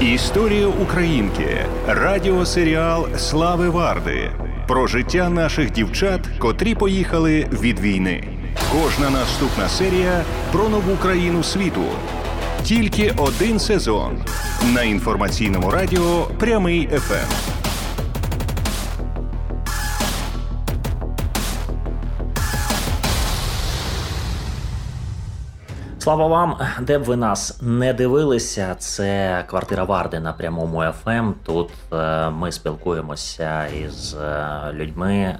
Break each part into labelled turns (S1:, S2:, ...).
S1: Історія Українки. Радіосеріал Слави Варди про життя наших дівчат, котрі поїхали від війни. Кожна наступна серія про нову країну світу. Тільки один сезон на інформаційному радіо Прямий ФМ.
S2: Слава вам, де б ви нас не дивилися. Це квартира Варди на прямому ФМ. Ем. Тут е, ми спілкуємося із е, людьми, е,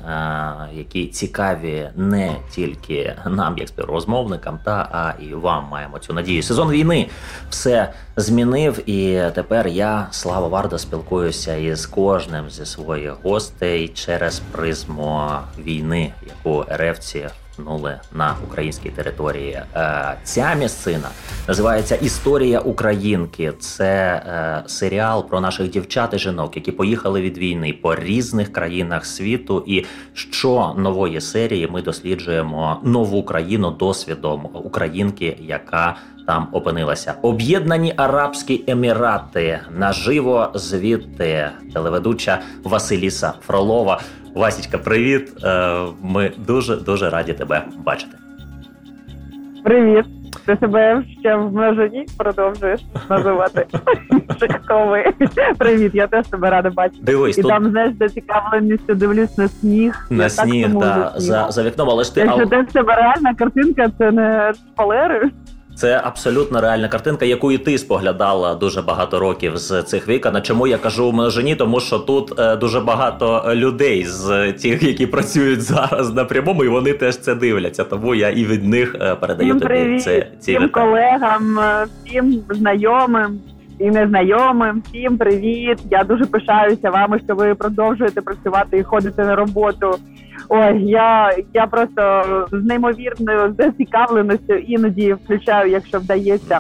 S2: які цікаві не тільки нам, як співрозмовникам, та а і вам маємо цю надію. Сезон війни все змінив, і тепер я, Слава Варда, спілкуюся із кожним зі своїх гостей через призму війни, яку РФці Нули на українській території. Е, ця місцина називається Історія Українки. Це е, серіал про наших дівчат і жінок, які поїхали від війни по різних країнах світу. І що нової серії ми досліджуємо нову країну досвідом українки, яка там опинилася. Об'єднані Арабські Емірати наживо звідти телеведуча Василіса Фролова. Васічка, привіт. Е, ми дуже дуже раді тебе бачити.
S3: Привіт. Ти себе ще в множині продовжуєш називати Шиковий. Привіт, я теж тебе рада бачити.
S2: Дивись,
S3: і
S2: тут...
S3: там знаєш, зацікавленістю дивлюсь на сніг.
S2: На сніг, так, за за вікном, але ж ти.
S3: Якщо в себе реальна картинка, це не шпалери.
S2: Це абсолютно реальна картинка, яку і ти споглядала дуже багато років з цих вікон. Чому я кажу множині? Тому що тут е, дуже багато людей з тих, які працюють зараз на прямому, і вони теж це дивляться. Тому я і від них е, передаю
S3: всім
S2: тобі
S3: привіт,
S2: це ці
S3: всім колегам, е, всім знайомим і незнайомим. Всім привіт! Я дуже пишаюся вами, що ви продовжуєте працювати і ходите на роботу. Ой, я я просто з неймовірною зацікавленістю іноді включаю, якщо вдається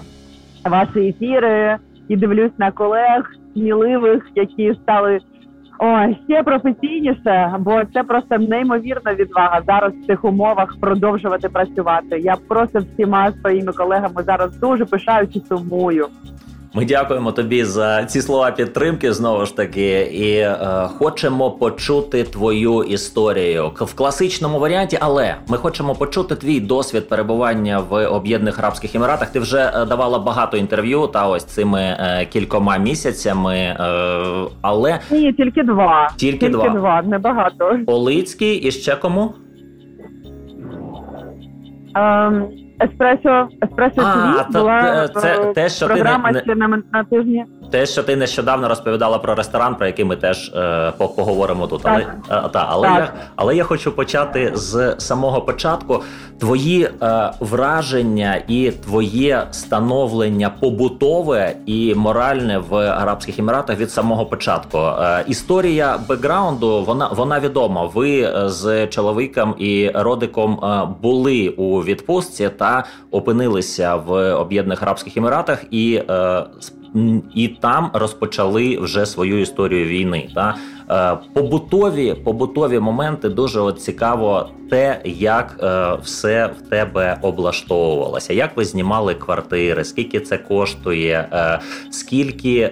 S3: ваші ефіри, і дивлюсь на колег сміливих, які стали ой, ще професійніше, бо це просто неймовірна відвага зараз в цих умовах продовжувати працювати. Я просто всіма своїми колегами зараз дуже пишаюся сумую.
S2: Ми дякуємо тобі за ці слова підтримки знову ж таки, і е, хочемо почути твою історію в класичному варіанті, але ми хочемо почути твій досвід перебування в Об'єднаних Арабських Еміратах. Ти вже е, давала багато інтерв'ю та ось цими е, кількома місяцями. Е, але
S3: ні, тільки два.
S2: Тільки,
S3: тільки
S2: два.
S3: два, небагато.
S2: Олицький і ще кому?
S3: Um... Еспресо еспресо
S2: а,
S3: була
S2: це, те, що
S3: програма
S2: ти
S3: не, ще на, на тижні.
S2: Те, що ти нещодавно розповідала про ресторан, про який ми теж е, поговоримо тут. Але е, та, але так. я але я хочу почати з самого початку. Твої е, враження і твоє становлення побутове і моральне в Арабських Еміратах від самого початку. Е, історія бекграунду вона вона відома. Ви е, з чоловіком і родиком е, були у відпустці та опинилися в Об'єднаних Арабських Еміратах і е, і там розпочали вже свою історію війни. Та е, побутові побутові моменти дуже от цікаво, те, як е, все в тебе облаштовувалося, як ви знімали квартири, скільки це коштує, е, скільки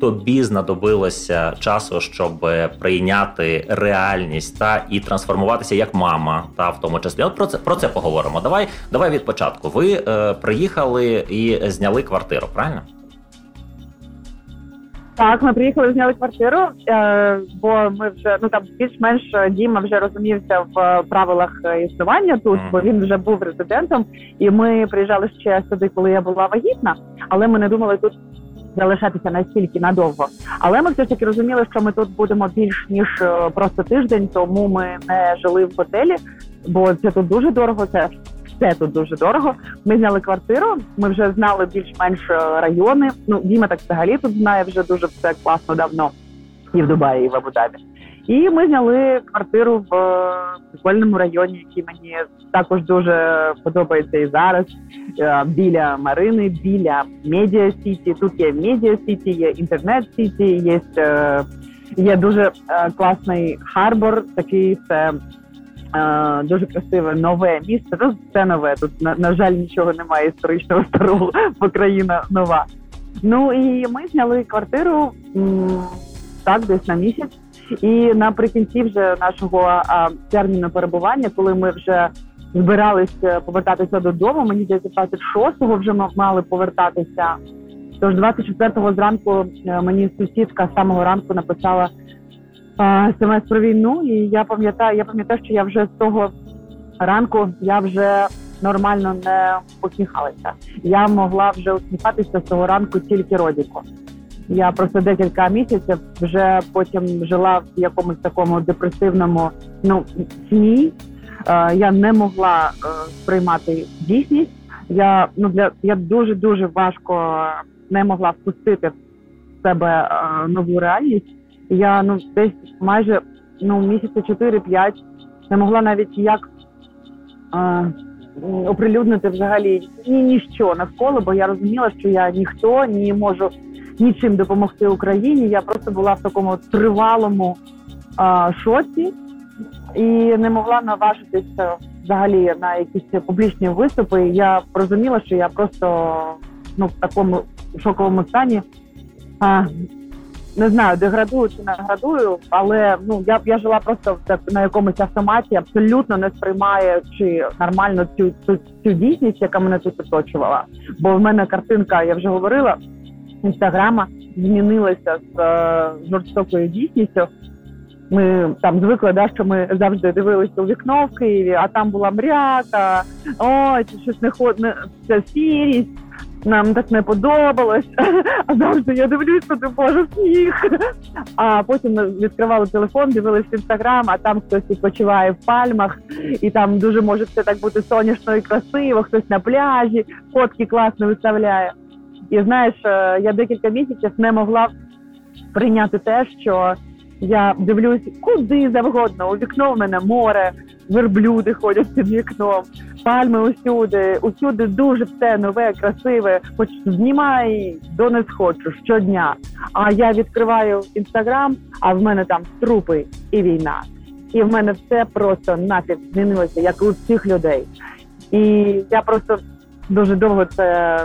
S2: тобі знадобилося часу, щоб прийняти реальність та і трансформуватися як мама, та в тому числі. От про це про це поговоримо. Давай, давай від початку. Ви приїхали і зняли квартиру, правильно?
S3: Так, ми приїхали, зняли квартиру, е, бо ми вже ну там більш-менш Діма вже розумівся в правилах існування тут, бо він вже був резидентом, і ми приїжджали ще сюди, коли я була вагітна, але ми не думали тут залишатися настільки надовго. Але ми все ж таки розуміли, що ми тут будемо більш ніж е, просто тиждень, тому ми не жили в готелі, бо це тут дуже дорого. Це все тут дуже дорого. Ми зняли квартиру. Ми вже знали більш-менш е, райони. Ну Діма так взагалі тут знає вже дуже все класно давно і в Дубаї, і в Абу-Дабі. І ми зняли квартиру в е, прикольному районі, який мені також дуже подобається і зараз. Е, біля Марини, біля Медіа Сіті. Тут є Медіа Сіті, є інтернет Сіті, є є дуже класний harbour. Такий це Дуже красиве нове місце. Тут все нове. Тут на, на жаль нічого немає історичного старого, бо країна нова. Ну і ми зняли квартиру так, десь на місяць. І наприкінці вже нашого а, терміну перебування, коли ми вже збиралися повертатися додому, мені здається, 26-го вже мали повертатися. Тож 24-го зранку е, мені сусідка з самого ранку написала смс війну, і я пам'ятаю, я пам'ятаю, що я вже з того ранку я вже нормально не посміхалася. Я могла вже усміхатися з того ранку тільки родіку. Я просто декілька місяців вже потім жила в якомусь такому депресивному ну сні. Е, я не могла е, сприймати дійсність. Я ну для я дуже дуже важко не могла впустити в себе е, нову реальність. Я ну десь майже ну місяці 4-5 не могла навіть як е, оприлюднити взагалі ні ніщо навколо, бо я розуміла, що я ніхто не можу нічим допомогти Україні. Я просто була в такому тривалому е, шоці і не могла наважитися взагалі на якісь публічні виступи. Я розуміла, що я просто ну в такому шоковому стані. А, не знаю, деградую чи не градую, але ну я я жила просто в на якомусь автоматі, абсолютно не сприймаючи нормально цю цю, цю дійсність, яка мене тут оточувала. Бо в мене картинка, я вже говорила, інстаграма змінилася з е, жорстокою дійсністю. Ми там звикли, да, що ми завжди дивилися у вікно в Києві, а там була мряка, ой, щось не ход, це сірість нам так не подобалось. А завжди я дивлюсь, туди боже сніг. А потім ми відкривали телефон, дивились інстаграм, а там хтось відпочиває в пальмах, і там дуже може все так бути сонячно і красиво, хтось на пляжі, фотки класно виставляє. І знаєш, е, я декілька місяців не могла прийняти те, що я дивлюсь куди завгодно. У вікно в мене море, верблюди ходять під вікном, пальми усюди, усюди дуже все нове, красиве. Хоч знімай до не схочу щодня. А я відкриваю інстаграм, а в мене там трупи і війна. І в мене все просто нафіг змінилося, як у всіх людей. І я просто дуже довго це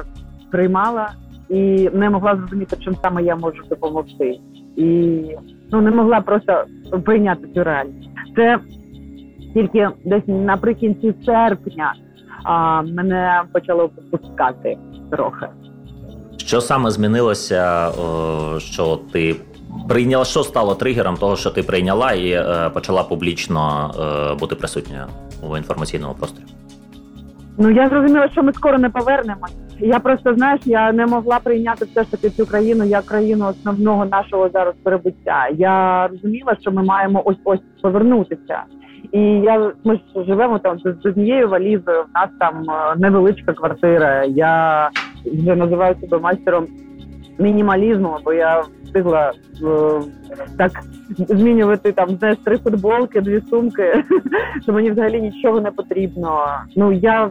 S3: приймала і не могла зрозуміти, чим саме я можу допомогти. І ну не могла просто прийняти цю реальність. Це тільки десь наприкінці серпня а, мене почало попускати трохи.
S2: Що саме змінилося, що ти прийняла? Що стало тригером того, що ти прийняла і е, почала публічно е, бути присутньою у інформаційному просторі?
S3: Ну я зрозуміла, що ми скоро не повернемось. Я просто знаєш, я не могла прийняти все ж таки цю країну як країну основного нашого зараз перебуття. Я розуміла, що ми маємо ось ось повернутися. І я ми ж живемо там з однією валізою. В нас там е, невеличка квартира. Я вже називаю себе майстером мінімалізму, бо я встигла е, так змінювати там знаєш, три футболки, дві сумки. що мені взагалі нічого не потрібно. Ну я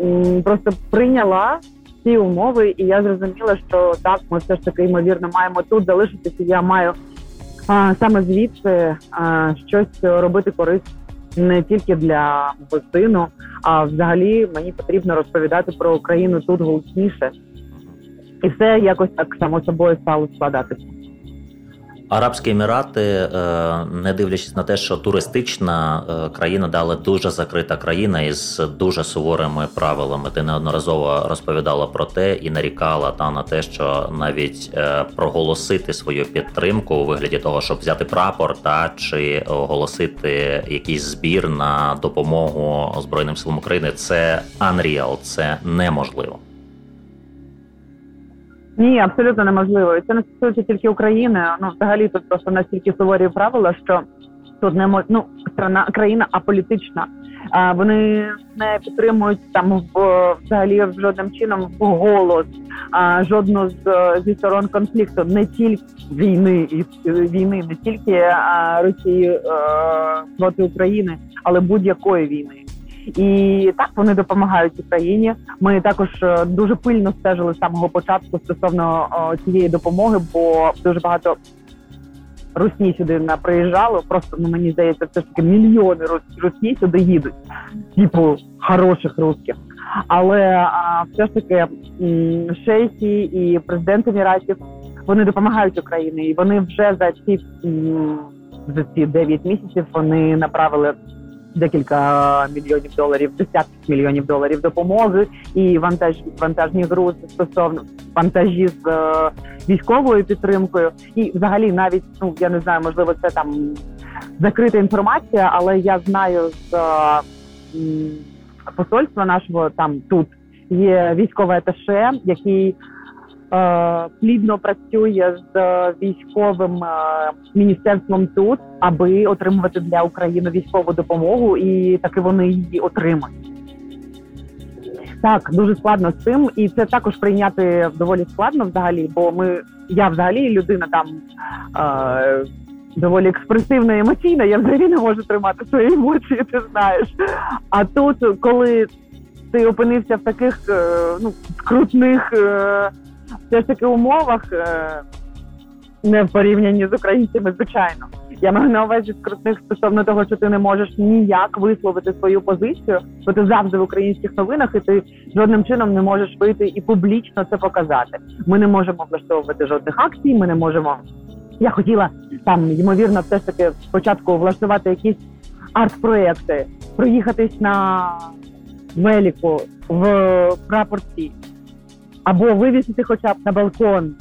S3: м, просто прийняла ці умови, і я зрозуміла, що так ми все ж таки ймовірно маємо тут залишитися. Я маю а, саме звідси а, щось робити користь не тільки для гостину, а взагалі мені потрібно розповідати про Україну тут голосніше, і все якось так само собою стало складатися.
S2: Арабські Емірати, е, не дивлячись на те, що туристична е, країна, дали дуже закрита країна із дуже суворими правилами. Ти неодноразово розповідала про те і нарікала та на те, що навіть е, проголосити свою підтримку у вигляді того, щоб взяти прапор, та чи оголосити якийсь збір на допомогу Збройним силам України, це unreal, це неможливо.
S3: Ні, абсолютно неможливо. Це не стосується тільки України. Ну взагалі тут просто настільки суворі правила, що тут не мож... ну, страна країна аполітична. А вони не підтримують там в взагалі жодним чином в голос, а жодну з зі сторон конфлікту, не тільки війни і війни, не тільки а, Росії а, е, проти України, але будь-якої війни. І так вони допомагають Україні. Ми також е, дуже пильно стежили з самого початку стосовно цієї допомоги, бо дуже багато русні сюди не приїжджало. Просто ну мені здається, все ж таки мільйони русні сюди їдуть, типу хороших русських. Але а, все ж таки шейхи і президент Еміратів вони допомагають Україні, і вони вже за ці за ці 9 місяців вони направили декілька мільйонів доларів, десятки мільйонів доларів допомоги і вантаж вантажні грузи стосовно вантажі з е, військовою підтримкою. І взагалі, навіть ну я не знаю, можливо, це там закрита інформація, але я знаю з е, посольства нашого там тут є військове аташе, який плідно працює з військовим е, міністерством тут, аби отримувати для України військову допомогу, і таки вони її отримають. Так, дуже складно з цим, і це також прийняти доволі складно взагалі. Бо ми, я взагалі людина там е, доволі експресивна і емоційна. Я взагалі не можу тримати свої емоції. Ти знаєш. А тут, коли ти опинився в таких е, ну скрутних. Е, все ж таки умовах е, не в порівнянні з українцями, звичайно. Я маю на увазі скрутних стосовно того, що ти не можеш ніяк висловити свою позицію, бо ти завжди в українських новинах, і ти жодним чином не можеш вийти і публічно це показати. Ми не можемо влаштовувати жодних акцій. Ми не можемо. Я хотіла там ймовірно, все ж таки спочатку влаштувати якісь арт-проекти, проїхатись на веліку в прапорці, або вивісити хоча б на балкон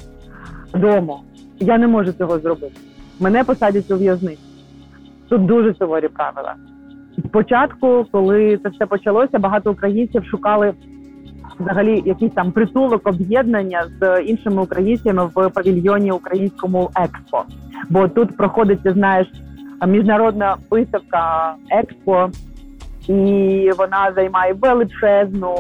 S3: дому. Я не можу цього зробити. Мене посадять у в'язницю. Тут дуже суворі правила. Спочатку, коли це все почалося, багато українців шукали взагалі якийсь там притулок об'єднання з іншими українцями в павільйоні українському експо. Бо тут проходить, ти знаєш, міжнародна виставка експо, і вона займає величезну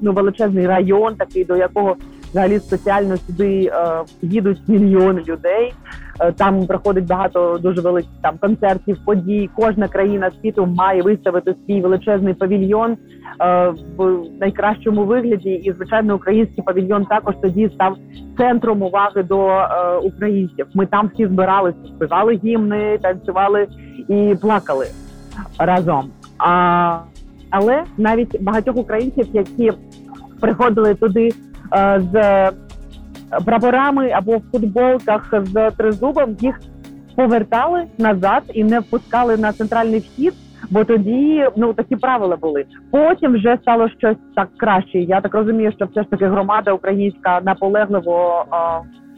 S3: ну, величезний район, такий до якого взагалі спеціально сюди е, їдуть мільйони людей. Е, там проходить багато дуже великих там концертів, подій. Кожна країна світу має виставити свій величезний павільйон е, в найкращому вигляді. І звичайно, український павільйон також тоді став центром уваги до е, українців. Ми там всі збиралися, співали гімни, танцювали і плакали разом. А але навіть багатьох українців, які приходили туди е, з прапорами або в футболках з тризубом, їх повертали назад і не впускали на центральний вхід. Бо тоді ну такі правила були. Потім вже стало щось так краще. Я так розумію, що все ж таки громада українська наполегливо е,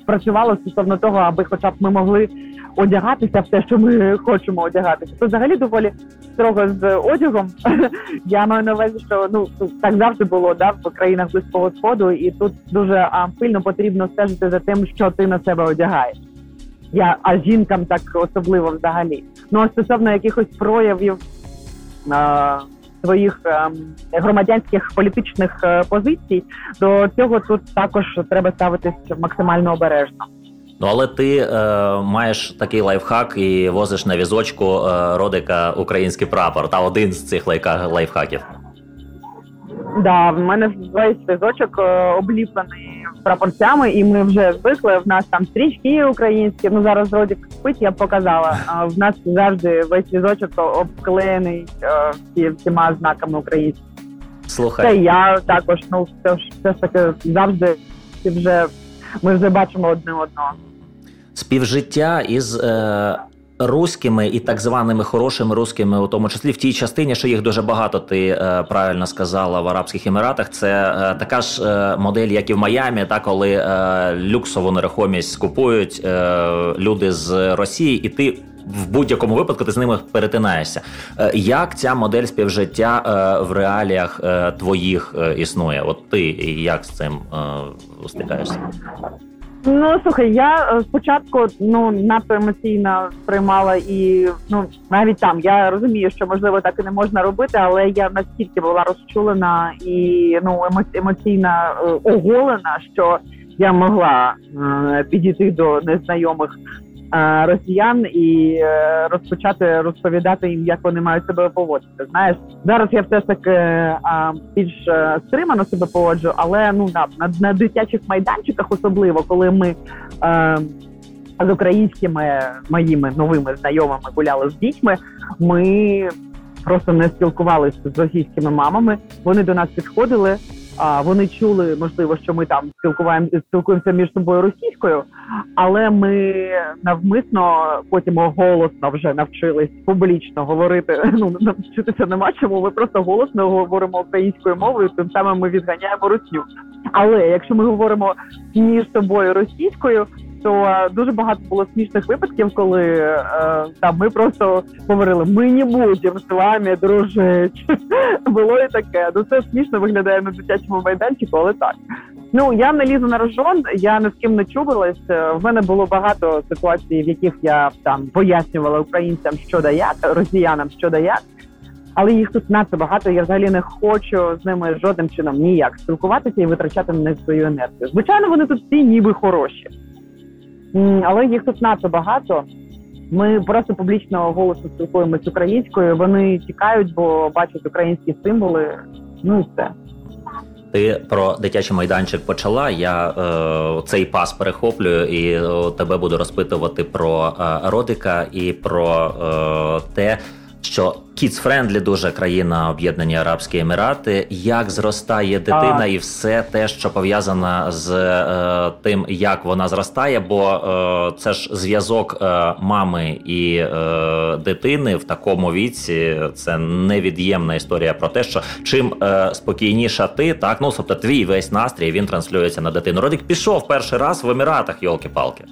S3: працювала стосовно того, аби, хоча б ми могли одягатися в те, що ми хочемо одягатися. То взагалі доволі строго з одягом. Я маю на увазі, що ну так завжди було да, в країнах близького сходу, і тут дуже а, пильно потрібно стежити за тим, що ти на себе одягаєш. Я а жінкам так особливо взагалі. Ну а стосовно якихось проявів а, своїх а, громадянських політичних е, позицій, до цього тут також треба ставитись максимально обережно.
S2: Ну, але ти е, маєш такий лайфхак і возиш на візочку е, родика український прапор та один з цих лайка, лайфхаків.
S3: Да, в мене весь візочок е, обліплений прапорцями, і ми вже звикли. В нас там стрічки українські. Ну зараз родик спить, я б показала. А в нас завжди весь візочок обклеєний е, всі, всіма знаками українськими.
S2: Слухай.
S3: Це я також. Ну все ж все ж таки завжди вже ми вже бачимо одне одного
S2: співжиття із е, руськими і так званими хорошими руськими, у тому числі в тій частині, що їх дуже багато. Ти е, правильно сказала в Арабських Еміратах. Це е, така ж е, модель, як і в Майамі, та коли е, люксову нерухомість скупують е, люди з Росії, і ти. В будь-якому випадку ти з ними перетинаєшся. Е, як ця модель співжиття в реаліях твоїх існує? От ти як з цим стикаєшся?
S3: Ну слухай, я е, спочатку ну надто емоційно сприймала і ну навіть там. Я розумію, що можливо так і не можна робити, але я настільки була розчулена і ну емоційно е, оголена, що я могла е, підійти до незнайомих росіян і е, розпочати розповідати їм, як вони мають себе поводити. Знаєш, зараз я все ж таки е, більш стримано себе поводжу, але ну на, на дитячих майданчиках, особливо коли ми. З українськими моїми новими знайомими гуляли з дітьми. Ми просто не спілкувалися з російськими мамами. Вони до нас підходили. А вони чули, можливо, що ми там спілкуємо спілкуємося між собою російською, але ми навмисно потім голосно вже навчились публічно говорити. Ну навчитися нема чому. Ми просто голосно говоримо українською мовою. Тим самим ми відганяємо русню. Але якщо ми говоримо між собою російською, то е, дуже багато було смішних випадків, коли е, там ми просто говорили: ми не будемо з вами дружити. Було і таке. Ну це смішно виглядає на дитячому майданчику, але так. Ну я не лізу на рожон, я ні з ким не чубилась. Е, в мене було багато ситуацій, в яких я там пояснювала українцям, що да як, росіянам що да як. Але їх тут надто багато. Я взагалі не хочу з ними жодним чином ніяк спілкуватися і витрачати на них свою енергію. Звичайно, вони тут всі ніби хороші але їх тут надто багато. Ми просто публічно голосно спілкуємось українською. Вони тікають, бо бачать українські символи. Ну і все.
S2: Ти про дитячий майданчик почала. Я е, цей пас перехоплюю і е, тебе буду розпитувати про е, родика і про е, те, що Kids-friendly дуже країна Об'єднані Арабські Емірати, як зростає дитина, а. і все те, що пов'язане з е, тим, як вона зростає, бо е, це ж зв'язок е, мами і е, дитини в такому віці. Це невід'ємна історія про те, що чим е, спокійніша ти, так ну тобто твій весь настрій він транслюється на дитину. Родик пішов перший раз в Еміратах, йолки-палки.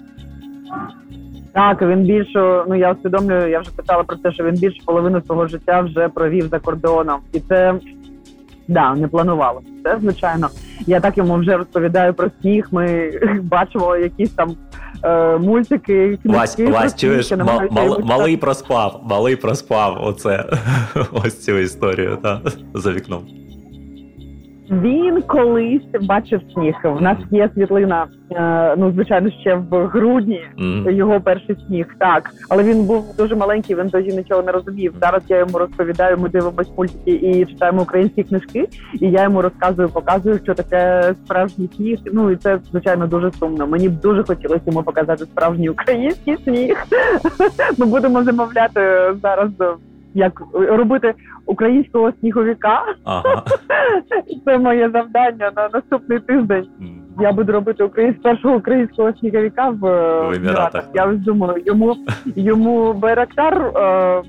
S3: Так, він більше, ну я усвідомлюю, я вже питала про те, що він більше половину свого життя вже провів за кордоном, і це да не планувало. Це звичайно. Я так йому вже розповідаю про сніг. Ми бачимо якісь там е, мультики.
S2: Вась, Вась, чуєш, мал, мал, малий проспав, малий проспав. Оце ось цю історію та за вікном.
S3: Він колись бачив сніг. У нас є світлина. Е, ну звичайно, ще в грудні mm. його перший сніг. Так, але він був дуже маленький. Він тоді нічого не розумів. Зараз я йому розповідаю. Ми дивимося мультики і читаємо українські книжки. І я йому розказую, показую, що таке справжній сніг. Ну і це звичайно дуже сумно. Мені б дуже хотілося йому показати справжній український сніг. Ми будемо замовляти зараз як робити українського сніговіка. Ага. Це моє завдання на наступний тиждень. Я буду робити українсь... першого українського сніговіка в, в Еміратах. Я ось думаю, йому йому Байрактар е,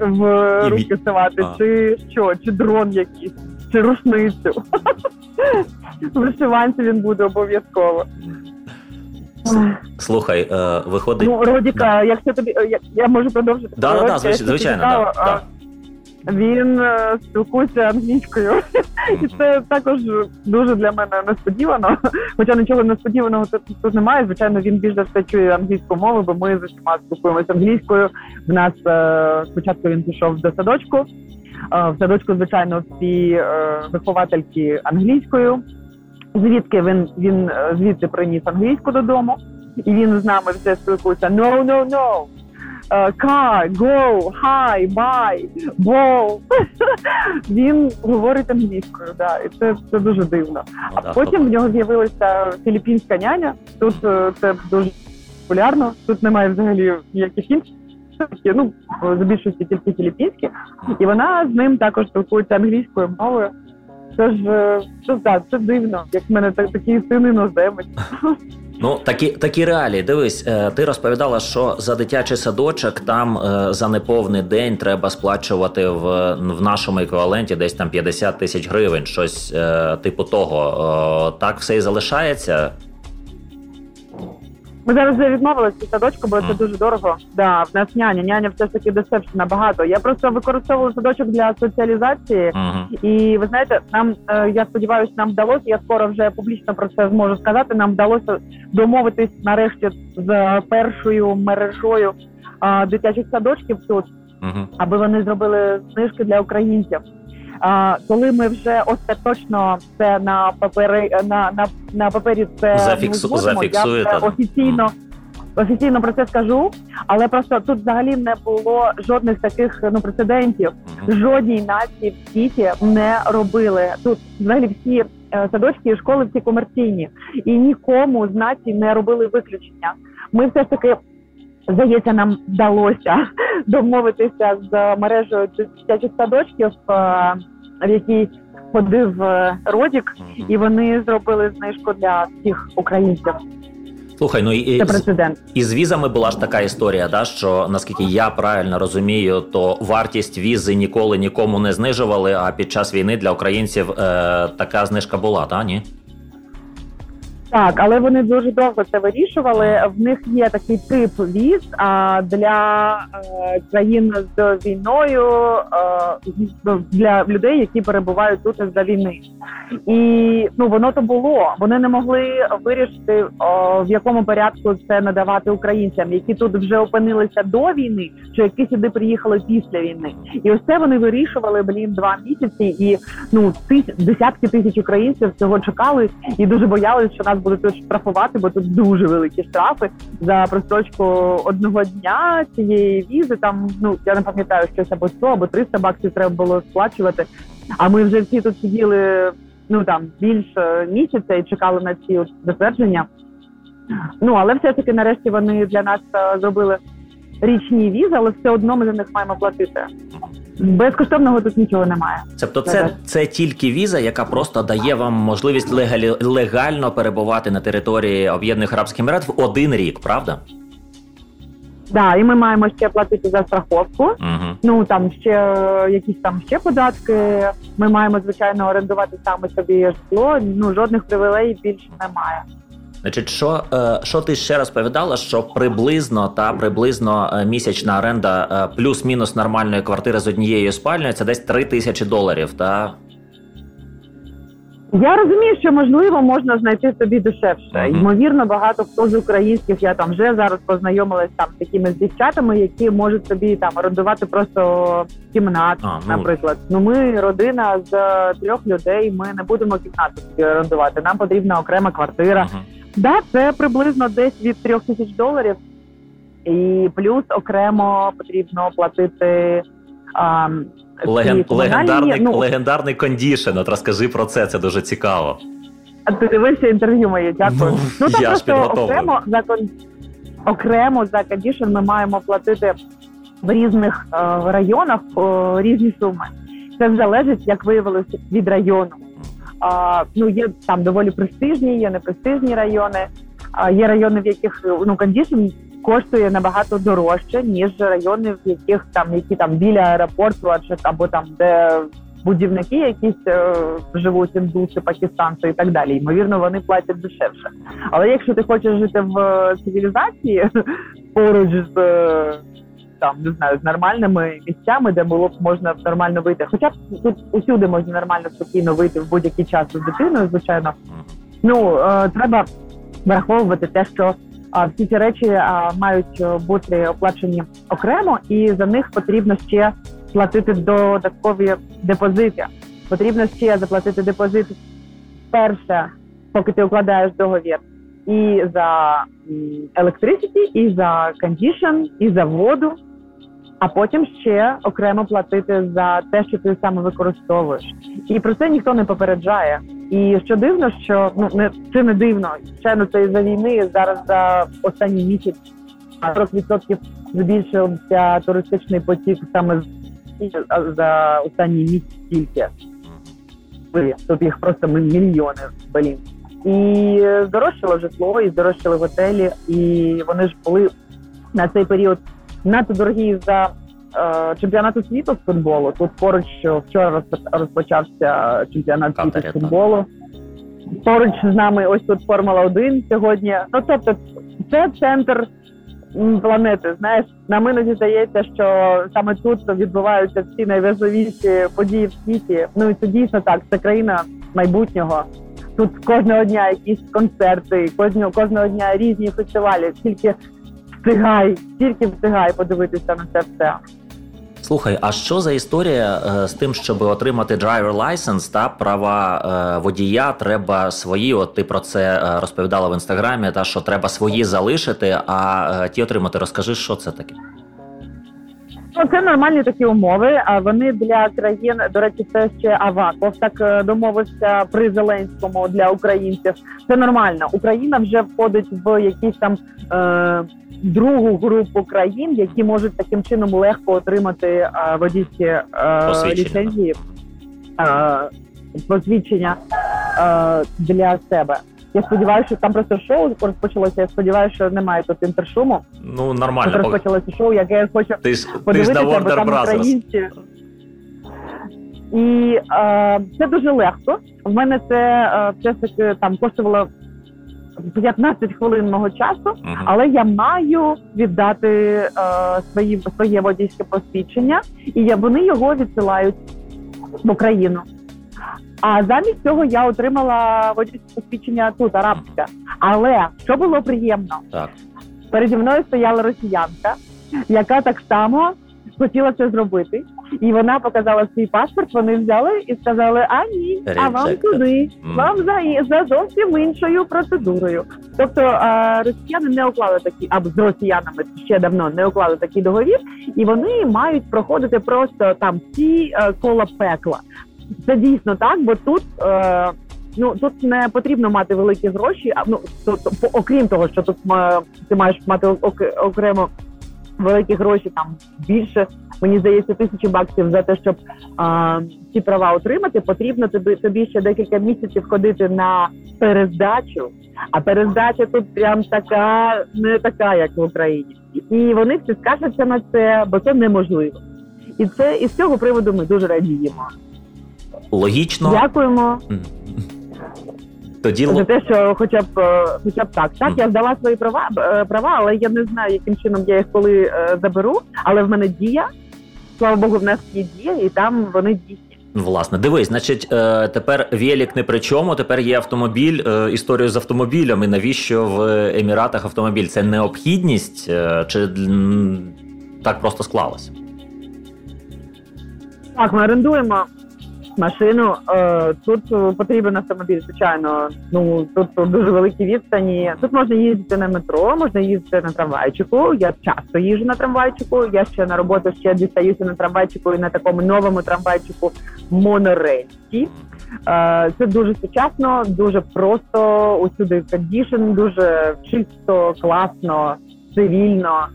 S3: в руки ставати, чи що, чи дрон якийсь, чи рушницю. В вишиванці він буде обов'язково.
S2: Слухай, е, виходить.
S3: Ну, Родіка, якщо тобі е, я, я можу продовжити.
S2: Да, Родіка, да, звичайно, да, да.
S3: Він е, спілкується англійською, і це також дуже для мене несподівано. Хоча нічого несподіваного тут, тут немає. Звичайно, він більш за все чує англійську мову, бо ми з усіма спілкуємося англійською. В нас е, спочатку він пішов до садочку. Е, в садочку, звичайно, всі е, виховательки англійською звідки він він е, звідти приніс англійську додому, і він з нами все спілкується. No, no, no. Uh, car, go, hi, bye, go. Він говорить англійською, да, і це це дуже дивно. Ну а потім в нього з'явилася філіппінська няня. Тут е, це дуже популярно. Тут немає взагалі ніяких інших. Ну, з більшості тільки філіппінські, і вона з ним також спілкується англійською мовою. Це ж що так, це дивно, як в мене так такий син іноземець.
S2: Ну, такі такі реалії. Дивись, е, ти розповідала, що за дитячий садочок там е, за неповний день треба сплачувати в в нашому еквіваленті десь там 50 тисяч гривень, щось е, типу того. Так все і залишається.
S3: Ми зараз вже відмовилися від садочку, бо це дуже дорого. Да, в нас няня, няня все ж таки дешевше набагато. Я просто використовувала садочок для соціалізації, і ви знаєте, нам е, я сподіваюся, нам вдалося. Я скоро вже публічно про це зможу сказати. Нам вдалося домовитись нарешті з першою мережою дитячих садочків тут, аби вони зробили знижки для українців. А коли ми вже остаточно це на папери на на, на папері це
S2: Зафіксу, зводимо, я
S3: офіційно. Офіційно про це скажу, але просто тут взагалі не було жодних таких ну прецедентів. Жодній нації в світі не робили тут. Взагалі всі е, садочки і школи всі комерційні, і нікому з націй не робили виключення. Ми все ж таки Здається, нам вдалося домовитися з мережею дитячих садочків, в якій ходив Родік, і вони зробили знижку для всіх українців.
S2: Слухай, ну і
S3: це прецедент.
S2: І з візами була ж така історія, да що наскільки я правильно розумію, то вартість візи ніколи нікому не знижували. А під час війни для українців е, така знижка була, та ні?
S3: Так, але вони дуже довго це вирішували. В них є такий тип віз а для е, країн з війною е, для людей, які перебувають тут за війни, і ну воно то було. Вони не могли вирішити о, в якому порядку це надавати українцям, які тут вже опинилися до війни, чи які сюди приїхали після війни. І ось це вони вирішували блін два місяці, і ну тис десятки тисяч українців цього чекали і дуже боялися, що нас будуть тут штрафувати, бо тут дуже великі штрафи за прострочку одного дня цієї візи. Там ну я не пам'ятаю щось або 100, або 300 баксів треба було сплачувати. А ми вже всі тут сиділи ну там більше місяця і чекали на ці затвердження. Ну але все таки нарешті вони для нас е, зробили річні візи, але все одно ми за них маємо платити. Безкоштовного тут нічого немає.
S2: Тобто, це це тільки віза, яка просто дає вам можливість легалі, легально перебувати на території Об'єднаних Арабських Еміратів в один рік, правда?
S3: Да, і ми маємо ще платити за страховку.
S2: Угу.
S3: Ну там ще якісь там ще податки. Ми маємо звичайно орендувати саме собі житло. Ну жодних привілеїв більше немає.
S2: Значить, що е, що ти ще розповідала, що приблизно та приблизно е, місячна оренда е, плюс-мінус нормальної квартири з однією спальнею це десь 3 тисячі доларів, та
S3: я розумію, що можливо можна знайти собі дешевше. Ймовірно, багато хто з українських я там вже зараз познайомилась там з такими з дівчатами, які можуть собі там орендувати просто кімнат, uh, ну... наприклад. Ну ми родина з трьох людей. Ми не будемо кімнату собі орендувати. Нам потрібна окрема квартира. Uh-huh. Да, це приблизно десь від трьох тисяч доларів, і плюс окремо потрібно платити. А,
S2: Леген, легендарний ну, легендарний кондішн. От розкажи про це, це дуже цікаво.
S3: А ти дивишся інтерв'ю моє, дякую. Ну,
S2: ну там я просто
S3: окремо за окремо за кондішн ми маємо платити в різних е, районах е, різні суми. Це залежить, як виявилося, від району. А, Ну є там доволі престижні, є непрестижні райони. А є райони, в яких ну кондішн коштує набагато дорожче ніж райони, в яких там які там біля аеропорту, або там де будівники, якісь е, живуть індуси, пакистанці і так далі. Ймовірно, вони платять дешевше. Але якщо ти хочеш жити в е, цивілізації поруч з е, там не знаю з нормальними місцями, де було б можна нормально вийти. Хоча б тут усюди можна нормально спокійно вийти в будь-який час з дитиною, звичайно. Ну е, треба враховувати те, що всі ці речі мають е, бути оплачені окремо, і за них потрібно ще платити додаткові депозити. Потрібно ще заплатити депозит перше, поки ти укладаєш договір, і за електричність, і за кондішн, і за воду а потім ще окремо платити за те, що ти саме використовуєш, і про це ніхто не попереджає. І що дивно, що ну не це не дивно. Звичайно, це із за війни зараз за останній місяць 40% збільшився туристичний потік саме за останній місяць тільки. Тут їх просто мільйони блін. І здорожчало житло, і здорожчали готелі, і вони ж були на цей період надто дорогі за е, чемпіонату світу з футболу. Тут поруч вчора розпочався чемпіонат світу з футболу. Поруч з нами ось тут Формула 1 сьогодні. Ну тобто, це центр планети. Знаєш, нам іноді здається, що саме тут відбуваються всі найважливіші події в світі. Ну і це дійсно так. Це країна майбутнього. Тут кожного дня якісь концерти, кожного кожного дня різні фестивалі. Тільки встигай, тільки встигай подивитися на це все.
S2: Слухай, а що за історія е, з тим, щоб отримати driver license та права е, водія, треба свої. От ти про це е, розповідала в інстаграмі, та що треба свої залишити, а ті отримати. Розкажи, що це таке.
S3: Ну, це нормальні такі умови. А вони для країн, до речі, це ще Аваков так е, домовився при Зеленському для українців. Це нормально. Україна вже входить в якісь там е, другу групу країн, які можуть таким чином легко отримати е, водійські е, ліцензії е, посвідчення е, для себе. Я сподіваюся, що там просто шоу розпочалося. Я сподіваюся, що немає тут інтершуму.
S2: Ну нормально
S3: Тут розпочалося шоу, яке я хочу
S2: ти ж,
S3: подивитися,
S2: ти ж
S3: бо там українці. І е, це дуже легко. В мене це е, все ж таки там коштувало 15 хвилин мого часу,
S2: Мгм.
S3: але я маю віддати е, свої своє водійське посвідчення, і я, вони його відсилають в Україну. А замість цього я отримала водійське посвідчення тут, арабське. Але що було приємно,
S2: Так.
S3: переді мною стояла росіянка, яка так само хотіла це зробити. І вона показала свій паспорт. Вони взяли і сказали: а ні, а вам туди, вам за, за зовсім іншою процедурою. Тобто е, росіяни не уклали такі, або з росіянами ще давно не уклали такий договір, і вони мають проходити просто там всі е, кола пекла. Це дійсно так, бо тут. Е, Ну тут не потрібно мати великі гроші. А ну то, то, окрім того, що тут ма, ти маєш мати ок- окремо великі гроші, там більше мені здається тисячі баксів за те, щоб а, ці права отримати. Потрібно тобі тобі ще декілька місяців ходити на перездачу. А перездача тут прям така, не така, як в Україні, і вони всі скажуться на це, бо це неможливо. І це і з цього приводу ми дуже радіємо.
S2: Логічно.
S3: Дякуємо.
S2: Тоді
S3: за те, що хоча б е, хоча б так. Так,
S2: Мгм.
S3: я здала свої права е, права, але я не знаю, яким чином я їх коли е, заберу. Але в мене дія. Слава Богу, в нас є дія, і там вони дійсні.
S2: Власне, дивись, значить, тепер Велік не при чому, тепер є автомобіль, історію з автомобілями. Навіщо в Еміратах автомобіль? Це необхідність чи так просто склалось?
S3: Так, ми орендуємо машину. Е, Тут потрібен автомобіль, звичайно. Ну тут дуже великі відстані. Тут можна їздити на метро, можна їздити на трамвайчику. Я часто їжджу на трамвайчику. Я ще на роботу ще дістаюся на трамвайчику і на такому новому трамвайчику монорельсі. Е, Це дуже сучасно, дуже просто. Усюди кондішн, дуже чисто, класно, цивільно.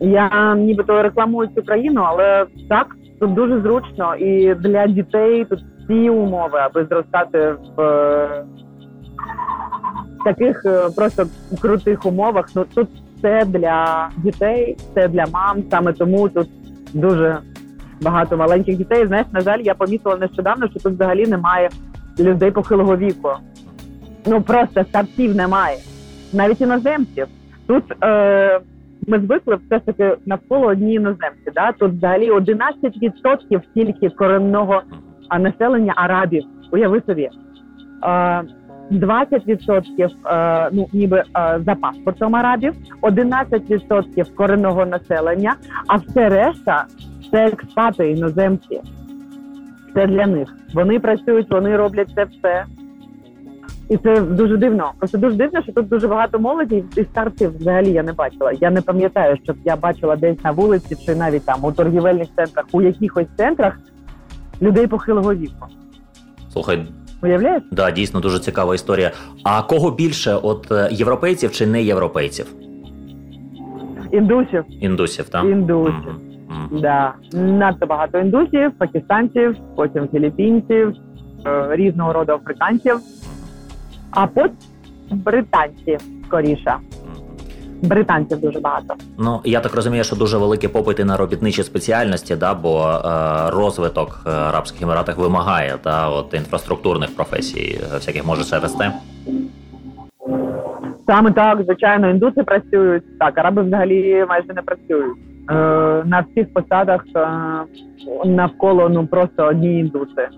S3: Я нібито рекламую цю країну, але так тут дуже зручно і для дітей тут всі умови, аби зростати в е, таких е, просто крутих умовах. Ну тут все для дітей, все для мам. Саме тому тут дуже багато маленьких дітей. Знаєш, на жаль, я помітила нещодавно, що тут взагалі немає людей похилого віку. Ну просто старців немає, навіть іноземців. Тут е, ми звикли все ж таки навколо одні іноземці. Да? Тут взагалі 11% тільки коренного населення арабів. Уяви собі. Е, 20% е, ну, ніби за паспортом арабів, 11% коренного населення, а все решта це експати, іноземці. Це для них. Вони працюють, вони роблять це все. І це дуже дивно. Просто дуже дивно, що тут дуже багато молоді і старців взагалі я не бачила. Я не пам'ятаю, щоб я бачила десь на вулиці чи навіть там у торгівельних центрах, у якихось центрах людей похилого віку.
S2: Слухай,
S3: Уявляєш?
S2: да, дійсно дуже цікава історія. А кого більше, от е, європейців чи не європейців?
S3: Індусів,
S2: Індусів, так?
S3: індусів.
S2: Мгм. Мгм.
S3: Да, надто багато індусів, пакистанців, потім філіппінців, е, різного роду африканців, а потім британці скоріше. Британців дуже багато.
S2: Ну я так розумію, що дуже великі попити на робітничі спеціальності, да, бо е, розвиток е, Арабських Еміратах вимагає та от інфраструктурних професій, е, всяких може через те.
S3: Саме так, звичайно, індуси працюють. Так, араби взагалі майже не працюють. Е, на всіх посадах е, навколо ну просто одні індуси.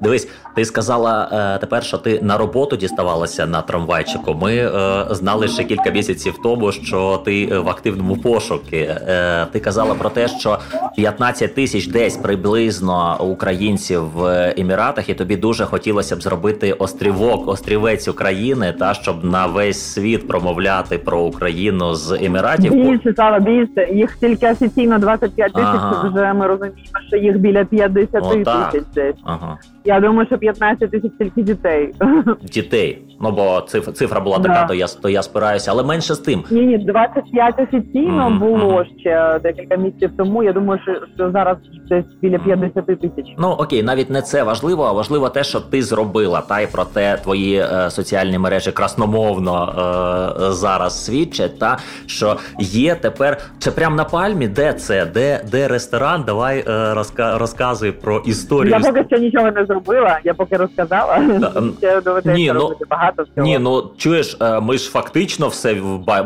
S2: Дивись, ти сказала е, тепер, що ти на роботу діставалася на трамвайчику. Ми е, знали ще кілька місяців тому, що ти в активному пошукі. Е, Ти казала про те, що 15 тисяч десь приблизно українців в Еміратах, і тобі дуже хотілося б зробити острівок, острівець України, та щоб на весь світ промовляти про Україну з Еміратів.
S3: Більше стало більше. Їх тільки офіційно 25 тисяч.
S2: Ага.
S3: Вже ми розуміємо, що їх біля 50
S2: Отак.
S3: тисяч десь.
S2: Ага.
S3: Я думаю, що 15 тисяч тільки дітей.
S2: Дітей. Ну бо цифра, цифра була така,
S3: Да.
S2: то я то я спираюся, але менше з тим.
S3: Ні, ні, 25 офіційно
S2: Мгм,
S3: було ще декілька місяців тому. Я думаю, що, що зараз десь біля 50 тисяч.
S2: Ну окей, навіть не це важливо, а важливо те, що ти зробила, та й про те твої е, соціальні мережі красномовно е, зараз свідчать. Та що є тепер чи прям на пальмі, де це? Де, де ресторан? Давай е, розка- розказуй про історію.
S3: Я поки що нічого не зробила, я поки розказала. Ще доведеться
S2: ні, ну,
S3: багато всього.
S2: Ні, ну чуєш, е, ми ж фактично все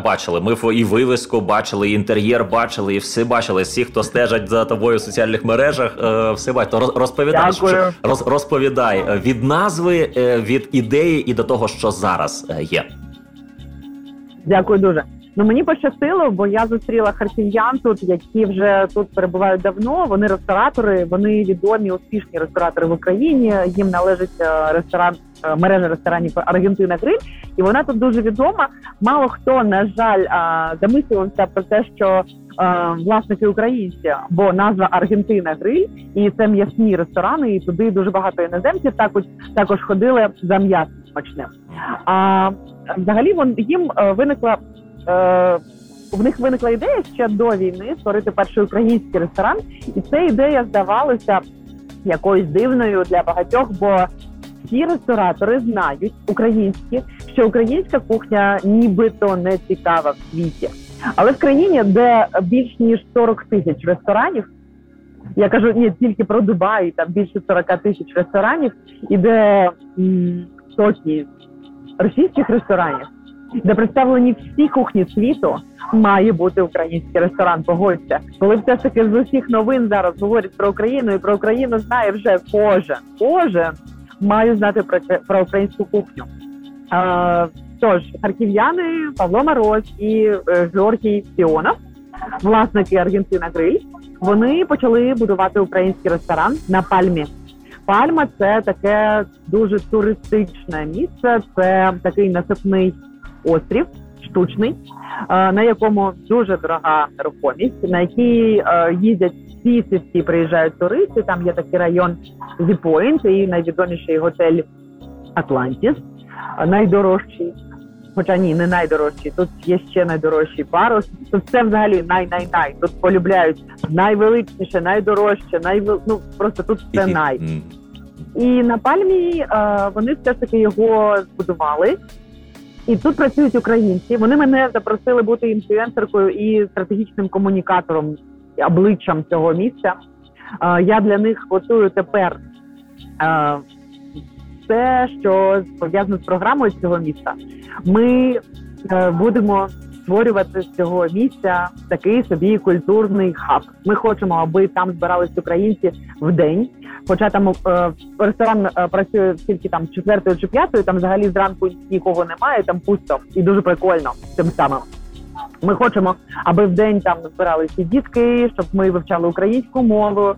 S2: бачили. Ми і вивиску бачили, і інтер'єр бачили, і все бачили. Всі, хто стежать за тобою в соціальних мережах, е, все бачить. Розповідай, що- роз, розповідай е, від назви, від ідеї і до того, що зараз є.
S3: Дякую дуже. Ну мені пощастило, бо я зустріла харків'ян тут, які вже тут перебувають давно. Вони ресторатори, вони відомі, успішні ресторатори в Україні. Їм належить е, ресторан е, мережа ресторанів Аргентина Гриль, і вона тут дуже відома. Мало хто на жаль е, замислювався про те, що власники українці, бо назва Аргентина Гриль, і це м'ясні ресторани, і туди дуже багато іноземців також також ходили за м'ясом смачним. А взагалі вон їм виникла е, в них виникла ідея ще до війни створити перший український ресторан, і ця ідея здавалася якоюсь дивною для багатьох, бо всі ресторатори знають українські, що українська кухня нібито не цікава в світі. Але в країні, де більш ніж 40 тисяч ресторанів, я кажу не тільки про Дубай, там більше 40 тисяч ресторанів, і де сотні російських ресторанів, де представлені всі кухні світу, має бути український ресторан. Погодься, коли все ж таки з усіх новин зараз говорять про Україну, і про Україну знає вже кожен. Кожен має знати про, про українську кухню. А, тож харків'яни Павло Мороз і е, Георгій Фіонов, власники Аргентина Гриль, вони почали будувати український ресторан на пальмі. Пальма це таке дуже туристичне місце. Це такий насипний острів, штучний, е, на якому дуже дорога нерухомість, на якій е, їздять всі всі всі приїжджають туристи. Там є такий район The Pointe і найвідоміший готель Атлантіс, е, найдорожчий. Хоча ні, не найдорожчий. Тут є ще найдорожчий парус. Тут це взагалі най-най-най. Тут полюбляють найвеличніше, найдорожче, найвел... ну просто тут все най. І на пальмі е, вони все ж таки його збудували. І тут працюють українці. Вони мене запросили бути інфлюенсеркою і стратегічним комунікатором, обличчям цього місця. Е, я для них готую тепер е, все, що пов'язано з програмою цього міста. Ми е, будемо створювати з цього місця такий собі культурний хаб. Ми хочемо, аби там збирались українці в день. Хоча там е, ресторан е, працює тільки там четвертої чи п'ятої, там взагалі зранку нікого немає, там пусто і дуже прикольно тим самим. Ми хочемо, аби в день там збиралися дітки, щоб ми вивчали українську мову.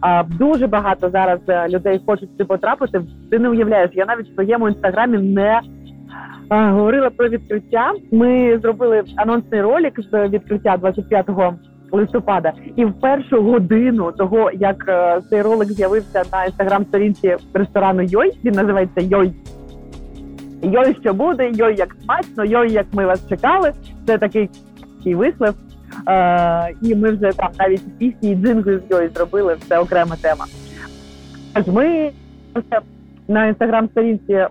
S3: А, дуже багато зараз е, людей хочуть сюди потрапити. Ти не уявляєш, я навіть в своєму інстаграмі не говорила про відкриття. Ми зробили анонсний ролик з відкриття 25 листопада, і в першу годину того, як е, цей ролик з'явився на інстаграм-сторінці ресторану Йой, він називається Йой. Йой, що буде, йой, як смачно, йой, як ми вас чекали. Це такий, вислів. Е, і ми вже там навіть пісні і джингли з Йой зробили, це окрема тема. Ми на інстаграм-сторінці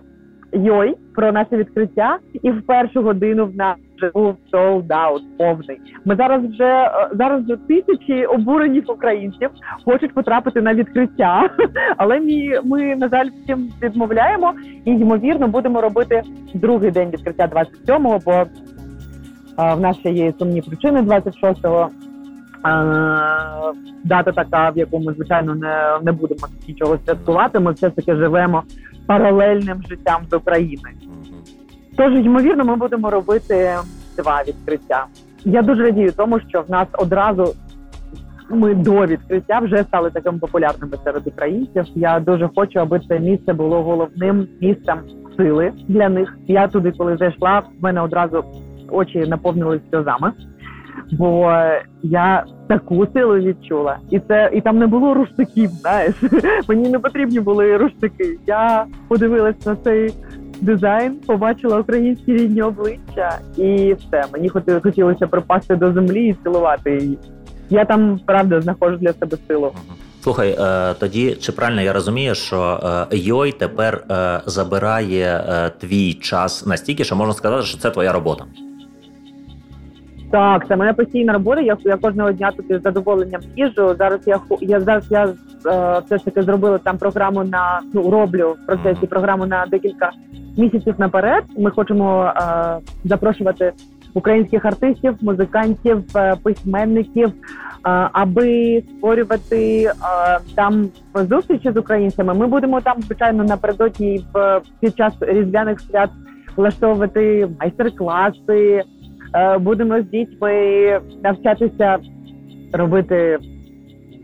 S3: Йой про наше відкриття, і в першу годину в нас вже був out повний. Ми зараз вже е, зараз вже тисячі обурених українців хочуть потрапити на відкриття, але ми, ми на жаль всім відмовляємо і ймовірно будемо робити другий день відкриття 27-го, бо е, в нас ще є сумні причини 26-го. дата така, в якому ми, звичайно не не будемо нічого святкувати. Ми все таки живемо паралельним життям з України. Тож, ймовірно, ми будемо робити два відкриття. Я дуже радію тому, що в нас одразу ми до відкриття вже стали такими популярними серед українців. Я дуже хочу, аби це місце було головним місцем сили для них. Я туди, коли зайшла, в мене одразу очі наповнились сльозами, бо я таку силу відчула, і це і там не було руштиків. Знаєш, мені не потрібні були руштики. Я подивилась на цей. Дизайн побачила українські рідні обличчя, і все мені хотілося припасти до землі і цілувати її. Я там правда знаходжу для себе силу.
S2: Слухай, е, тоді чи правильно я розумію, що е, Йой тепер е, забирає твій час настільки, що можна сказати, що це твоя робота?
S3: Так, це моя постійна робота. Я я кожного дня тут із задоволенням їжу. Зараз я я зараз я все ж таки зробила там програму на ну роблю в процесі програму на декілька місяців наперед. Ми хочемо е, запрошувати українських артистів, музикантів, письменників аби створювати там зустрічі з українцями. Ми будемо там звичайно напередодні в під час різдвяних свят влаштовувати майстер-класи. Будемо з дітьми навчатися робити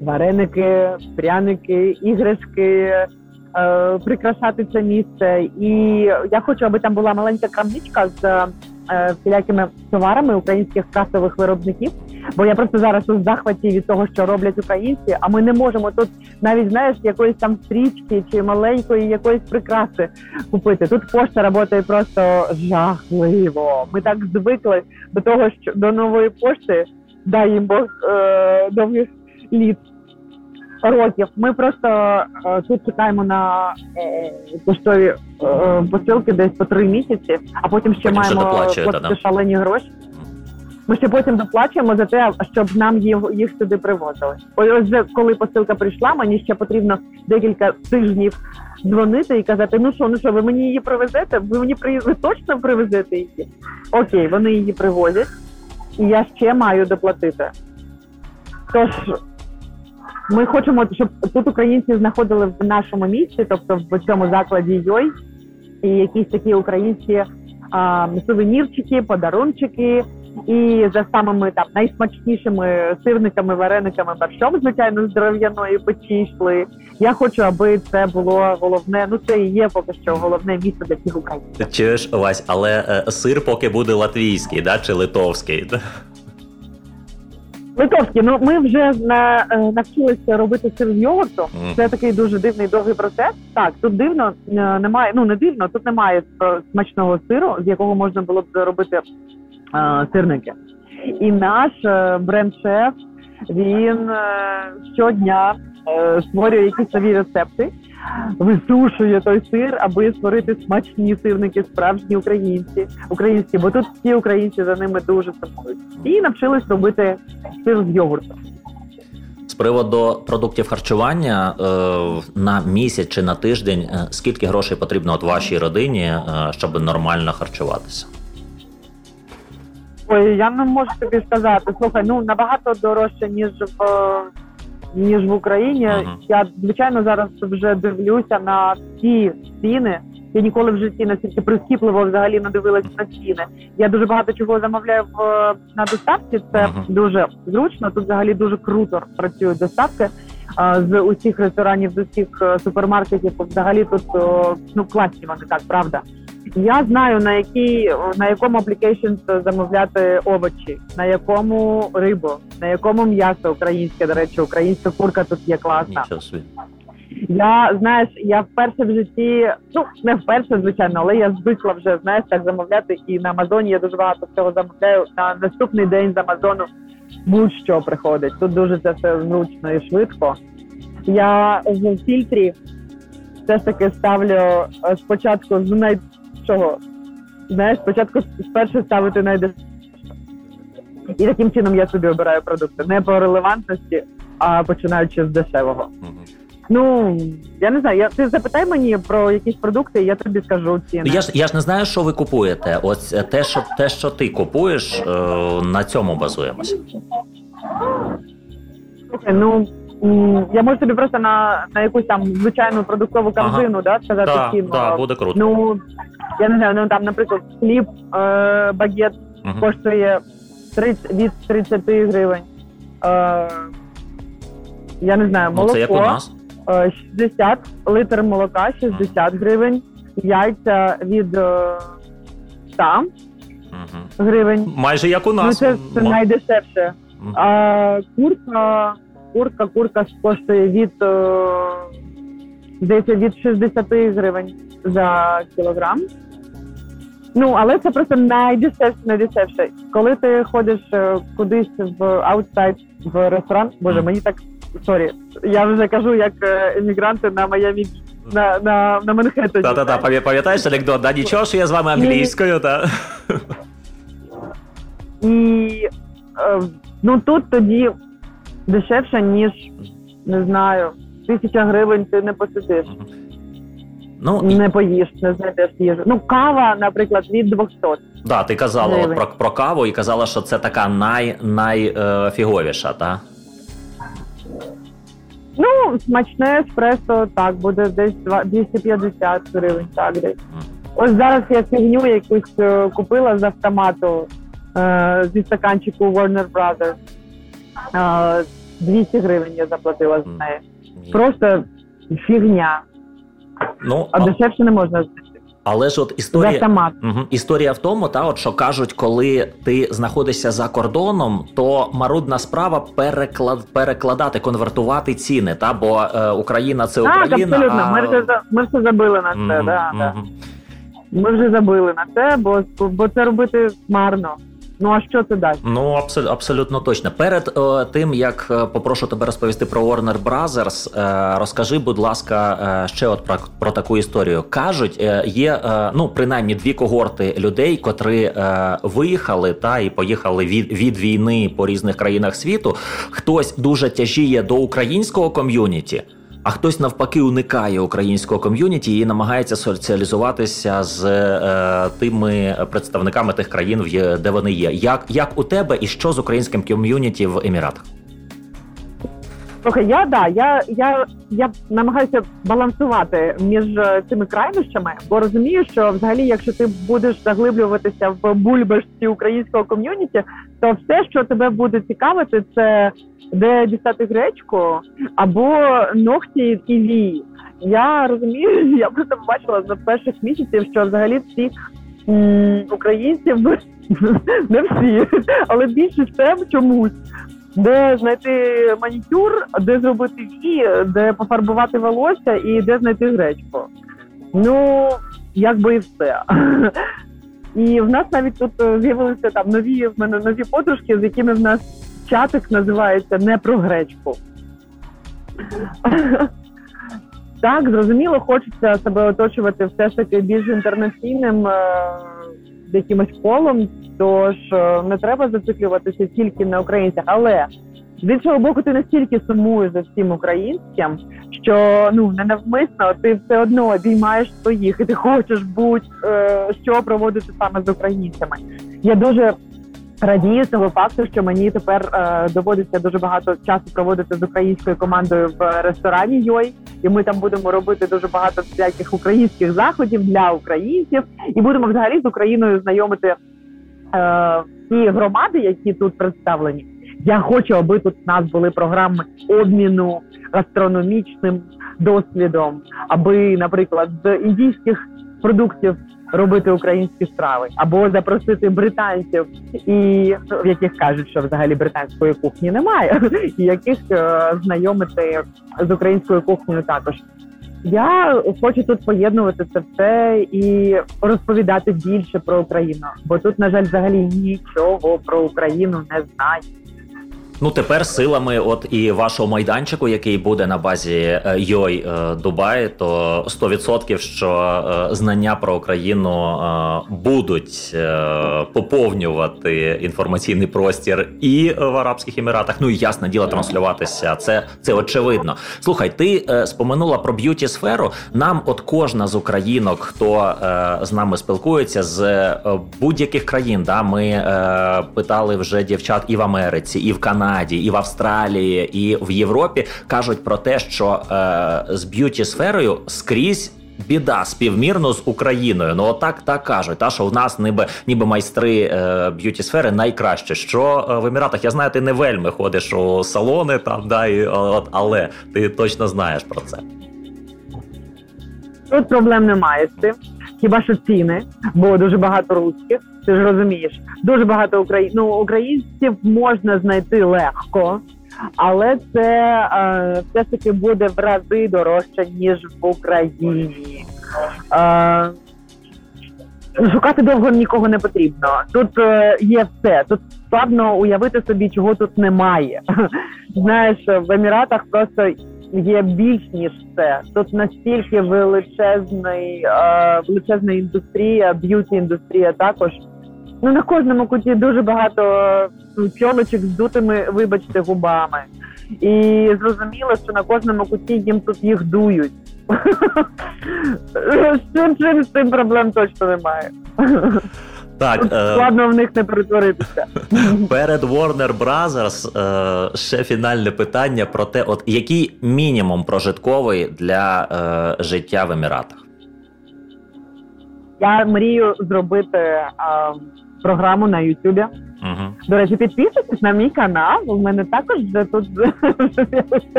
S3: вареники, пряники, іграшки. Прикрашати це місце, і я хочу, аби там була маленька крамничка з всілякими товарами українських касових виробників. Бо я просто зараз у захваті від того, що роблять українці, а ми не можемо тут навіть знаєш якоїсь там стрічки чи маленької якоїсь прикраси купити. Тут пошта працює просто жахливо. Ми так звикли до того, що до нової пошти дай їм Бог е, довгих літ. Років ми просто е, тут чекаємо на е, поштові е, посилки десь по три місяці, а потім ще потім маємо платити шалені гроші. Ми ще потім доплачуємо за те, щоб нам їх, їх сюди привозили. Ось вже коли посилка прийшла, мені ще потрібно декілька тижнів дзвонити і казати: ну що, ну що, ви мені її привезете? Ви мені при... ви точно привезете її? Окей, вони її привозять, і я ще маю доплатити. Тож ми хочемо, щоб тут українці знаходили в нашому місці, тобто в цьому закладі Йой, і якісь такі українські а, сувенірчики, подарунчики. І за самими там найсмачнішими сирниками, варениками, борщом, звичайно, з дерев'яної печі йшли. Я хочу, аби це було головне. Ну це і є поки що головне місце для всіх українців.
S2: Чуєш, Вась, але е, сир поки буде латвійський, да чи литовський?
S3: Литовський, ну ми вже на е, навчилися робити сир з йогурту. Mm. Це такий дуже дивний довгий процес. Так, тут дивно е, немає. Ну не дивно, тут немає е, смачного сиру, з якого можна було б робити сирники. І наш е, бренд-шеф він е, щодня е, створює якісь нові рецепти, висушує той сир, аби створити смачні сирники, справжні українці, українські, бо тут всі українці за ними дуже сумують. І навчились робити сир з йогуртом.
S2: З приводу продуктів харчування на місяць чи на тиждень, скільки грошей потрібно от вашій родині, щоб нормально харчуватися?
S3: Ой, я не можу тобі сказати. Слухай, ну набагато дорожче, ніж в ніж в Україні. Uh-huh. Я звичайно зараз вже дивлюся на ці ціни. Я ніколи в житті настільки прискіпливо взагалі не дивилася на ціни. Я дуже багато чого замовляю в на доставці. Це uh-huh. дуже зручно. Тут взагалі дуже круто працюють доставки а, з усіх ресторанів, з усіх е, супермаркетів. Взагалі тут ну класні вони так, правда. Я знаю на якій на якому application замовляти овочі, на якому рибу, на якому м'ясо українське. До речі, українська курка тут є класна. Я знаєш, я вперше в житті, ну не вперше, звичайно, але я звикла вже знаєш так замовляти. І на Амазоні я дуже багато всього замовляю. На наступний день з Амазону будь-що приходить. Тут дуже це все зручно і швидко. Я в фільтрі все ж таки ставлю е, спочатку з най чого? Знаєш, спочатку спершу ставити найдешевше. І таким чином я собі обираю продукти. Не по релевантності, а починаючи з дешевого. Ну я не знаю. Я ти запитай мені про якісь продукти, і я тобі скажу ціни.
S2: Я ж я ж не знаю, що ви купуєте. Ось те, що те, що ти купуєш, е, на цьому базуємося.
S3: Слухай, ну я можу тобі просто на на якусь там звичайну продуктову корзину ага. да, сказати
S2: да, ціну. Да, буде круто.
S3: Ну я не знаю, ну там, наприклад, хліб, е, багет угу. коштує 30, від 30 гривень. Е, Я не знаю, молоко. Ну, це як у нас. 60 е, литр молока, 60 гривень, яйця від 100 е, гривень.
S2: Майже як у нас.
S3: Ну, Це це найдешевше. А курка, курка, курка коштує від здається, від 60 гривень за кілограм. Ну, але це просто найдешевше, найдешевше. Коли ти ходиш е, кудись в outside в ресторан, боже, мені так sorry, я вже кажу, як е, емігранти на Майамі на на, на Манхеттені.
S2: Та, та, та, пам'ятаєш анекдот, да? Нічого, що я з вами англійською, так?
S3: І е, ну тут тоді дешевше, ніж не знаю, тисяча гривень ти не посидиш. Ну, Не поїш, не знайдеш їжу. Ну, кава, наприклад, від 200.
S2: Да, ти казала от про про каву і казала, що це така най, найфіговіша, е, так?
S3: Ну, смачне еспресо, так, буде десь 250 гривень, так десь. Ось зараз я фігню якусь е, купила з автомату е, зі стаканчику Warner Brothers. Е, 200 гривень я заплатила за неї. Просто фігня. Ну, а дешевше не можна
S2: але ж от історія угу, історія в тому, та от що кажуть, коли ти знаходишся за кордоном, то марудна справа переклад перекладати, конвертувати ціни. Та бо е, Україна це Україна. Так,
S3: абсолютно. А... Ми вже ми вже забили на це. Угу, да, да. Ми вже забили на це, бо бо це робити марно. Ну а що це дасть?
S2: Ну абсолютно абсолютно точно. Перед о, тим як е, попрошу тебе розповісти про Warner Brothers, е, розкажи, будь ласка, е, ще от про про таку історію. кажуть, е, є е, ну принаймні дві когорти людей, котрі е, виїхали та і поїхали від від війни по різних країнах світу. Хтось дуже тяжіє до українського ком'юніті а хтось навпаки уникає українського ком'юніті і намагається соціалізуватися з е, тими представниками тих країн, де вони є. Як як у тебе і що з українським ком'юніті в Еміратах?
S3: Слухай, я да, я я я намагаюся балансувати між е, цими крайнощами, бо розумію, що взагалі, якщо ти будеш заглиблюватися в бульбашці українського ком'юніті, то все, що тебе буде цікавити, це де дістати гречку або ногті і вії. Я розумію, я просто побачила за перших місяців, що взагалі всі м, українців не всі, але більшість тем чомусь де знайти манікюр, де зробити вії, де пофарбувати волосся і де знайти гречку. Ну, якби і все. І в нас навіть тут е, з'явилися там нові в мене нові подружки, з якими в нас чатик називається не про гречку. Так, зрозуміло, хочеться себе оточувати все ж таки більш інтернаційним е, якимось колом, тож е, не треба зациклюватися тільки на українцях, але з іншого боку, ти настільки сумуєш за всім українським, що ну ненавмисно ти все одно обіймаєш своїх, і ти хочеш будь-що е, проводити саме з українцями. Я дуже радію того факту, що мені тепер е, доводиться дуже багато часу проводити з українською командою в ресторані Йой, і ми там будемо робити дуже багато всяких українських заходів для українців, і будемо взагалі з Україною знайомити е, ті громади, які тут представлені. Я хочу, аби тут у нас були програми обміну гастрономічним досвідом, аби, наприклад, з індійських продуктів робити українські страви, або запросити британців, і в яких кажуть, що взагалі британської кухні немає, і яких е, знайомити з українською кухнею також. Я хочу тут поєднувати це все і розповідати більше про Україну, бо тут, на жаль, взагалі нічого про Україну не знають.
S2: Ну тепер силами, от і вашого майданчику, який буде на базі е, Йой е, Дубай, то 100% що е, знання про Україну будуть поповнювати інформаційний простір і в Арабських Еміратах. Ну і ясне діло транслюватися. Це це очевидно. Слухай, ти споминула про beauty сферу. Нам, от кожна з українок, хто з нами спілкується з будь-яких країн, да ми питали вже дівчат і в Америці, і в Канаді Канаді, і в Австралії, і в Європі кажуть про те, що е, з beauty сферою скрізь. Біда співмірно з Україною. Ну отак так кажуть. Та що в нас ніби ніби майстри е, beauty сфери найкраще. Що е, в Еміратах я знаю, ти не вельми ходиш у салони там, да і от, але ти точно знаєш про це.
S3: Тут проблем немає з цим. Хіба що ціни, бо дуже багато русських, ти ж розумієш, дуже багато україн... ну, українців можна знайти легко, але це е, все ж таки буде в рази дорожче, ніж в Україні. Е, Шукати довго нікого не потрібно. Тут е, є все. Тут складно уявити собі, чого тут немає. Знаєш, в Еміратах просто є більш ніж це. Тут настільки величезний, е, величезна індустрія, beauty індустрія також. Ну на кожному куті дуже багато ну, з дутими, вибачте, губами. І зрозуміло, що на кожному куті їм тут їх дують. З цим з цим проблем точно немає.
S2: Так, е,
S3: Складно в них не перетворитися.
S2: перед Warner Brothers е, ще фінальне питання про те, от який мінімум прожитковий для е, життя в Еміратах?
S3: Я мрію зробити програму на Ютубі.
S2: Угу.
S3: До речі, підписуйтесь на мій канал. У мене також вже тут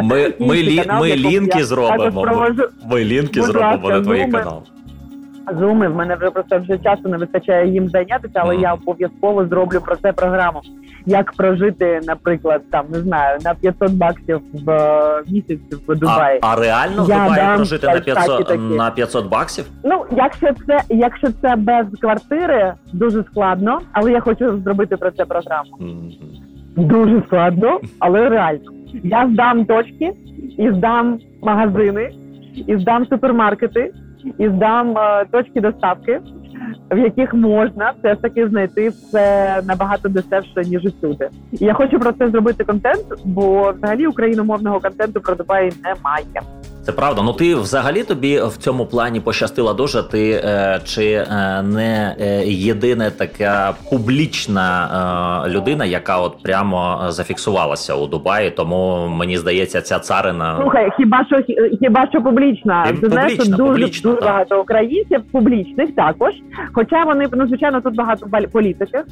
S2: Ми, ми,
S3: канал,
S2: ми лінки
S3: я
S2: зробимо.
S3: також
S2: Ми лінки
S3: Будь
S2: зробимо
S3: ласка,
S2: на твій канал.
S3: Зуми. В мене вже просто вже часу не вистачає їм зайнятися, але
S2: Мгм.
S3: я обов'язково зроблю про це програму. Як прожити, наприклад, там не знаю, на 500 баксів в е, місяць в
S2: А,
S3: Дубаї.
S2: а реально в
S3: Я
S2: Дубаї
S3: дам
S2: прожити на
S3: лайфхаки
S2: 500,
S3: такі.
S2: на 500 баксів?
S3: Ну, якщо це, якщо це без квартири, дуже складно, але я хочу зробити про це програму.
S2: Мгм.
S3: Дуже складно, але реально. Я здам точки, і здам магазини, і здам супермаркети, і здам е, точки доставки, в яких можна все ж таки знайти все набагато дешевше, ніж усюди. І я хочу про це зробити контент, бо взагалі україномовного контенту про Дубай немає.
S2: Це правда. Ну ти взагалі тобі в цьому плані пощастила дуже. Ти е, чи е, не е, єдина така публічна е, людина, яка от прямо е, зафіксувалася у Дубаї? Тому мені здається, ця царина
S3: Слухай, хіба що хіба що публічна? Ти знаєш,
S2: публічна,
S3: тут дуже,
S2: публічна,
S3: дуже багато українців, публічних також. Хоча вони ну, звичайно тут багато політики.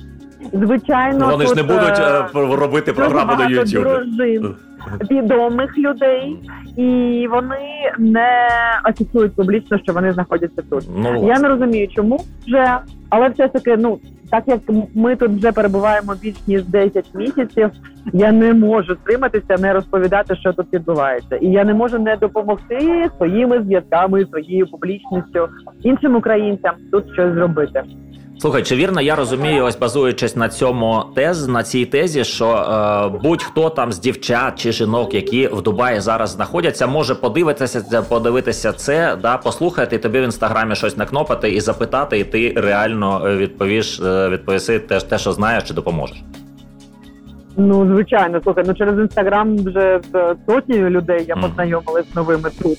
S3: Звичайно,
S2: вони ж не будуть
S3: е,
S2: е, робити програму на
S3: багато
S2: YouTube.
S3: дружин, відомих людей, і вони не афішують публічно, що вони знаходяться тут.
S2: Ну,
S3: Я не розумію, чому вже, але все ж таки, ну так як ми тут вже перебуваємо більш ніж 10 місяців, я не можу стриматися, не розповідати, що тут відбувається, і я не можу не допомогти своїми зв'язками, своєю публічністю іншим українцям тут щось зробити.
S2: Слухай, чи вірно я розумію, ось базуючись на цьому тез, на цій тезі, що е, будь-хто там з дівчат чи жінок, які в Дубаї зараз знаходяться, може подивитися подивитися це, да, послухати і тобі в інстаграмі щось накнопати і запитати, і ти реально е, відповіш, е, відповіси те, те, що знаєш, чи допоможеш.
S3: Ну звичайно, слухай, ну через інстаграм вже з сотнею людей я
S2: Мгм.
S3: познайомилась з новими тут.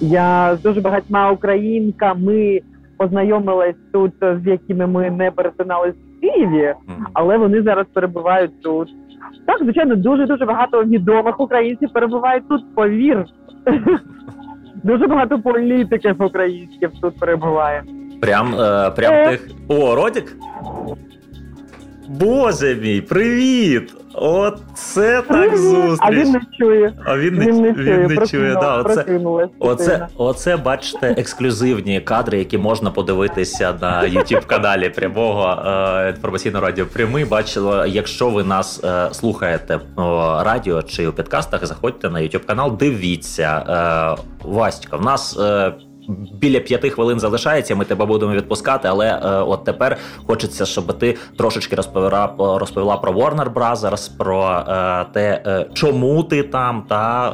S3: Я з дуже багатьма українками познайомилась тут, з якими ми не перетинались в Києві, але вони зараз перебувають тут. Так, звичайно, дуже дуже багато відомих українців перебувають тут. Повір. Дуже багато політиків українських тут перебуває.
S2: Прям, е, прям
S3: Е.
S2: тих. О, Родік? Боже мій, привіт! От це так зустріч.
S3: А він не чує.
S2: А він не,
S3: Він не
S2: він
S3: чує.
S2: не чує. Да, оце, Оце, оце бачите, ексклюзивні кадри, які можна подивитися на youtube каналі прямого е, інформаційного радіо прямий. Бачила, якщо ви нас е, слухаєте по радіо чи у підкастах, заходьте на youtube канал, дивіться. Е, Васька, в нас. Е, Біля п'яти хвилин залишається, ми тебе будемо відпускати, але е, от тепер хочеться, щоб ти трошечки розповіла, розповіла про Warner Brothers, про е, те, е, чому ти там, та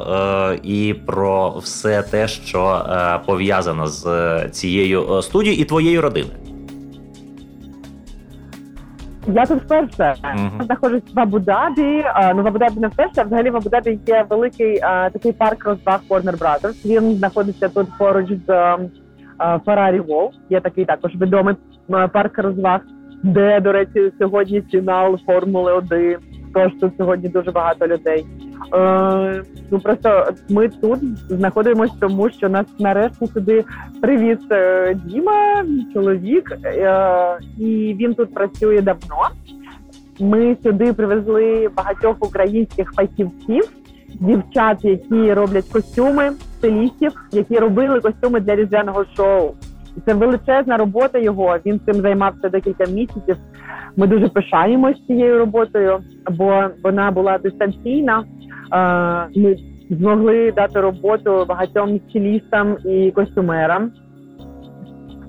S2: е, і про все те, що е, пов'язано з е, цією студією і твоєю родиною.
S3: Я тут вперше. Я знаходжусь в Абу-Дабі. А, Ну в Абу-Дабі не вперше. а Взагалі в Абу-Дабі є великий а, такий парк розваг Warner Brothers. Він знаходиться тут поруч з Ferrari World. Є такий також відомий парк розваг, де, до речі, сьогодні фінал Формули 1. Тож тут сьогодні дуже багато людей. Е, Ну просто ми тут знаходимося, тому що нас нарешті сюди привіз е, Діма, чоловік, е, і він тут працює давно. Ми сюди привезли багатьох українських фахівців, дівчат, які роблять костюми, стилістів, які робили костюми для різдвяного шоу. Це величезна робота його. Він цим займався декілька місяців. Ми дуже пишаємось цією роботою, бо вона була дистанційна. Е, Ми змогли дати роботу багатьом стилістам і костюмерам,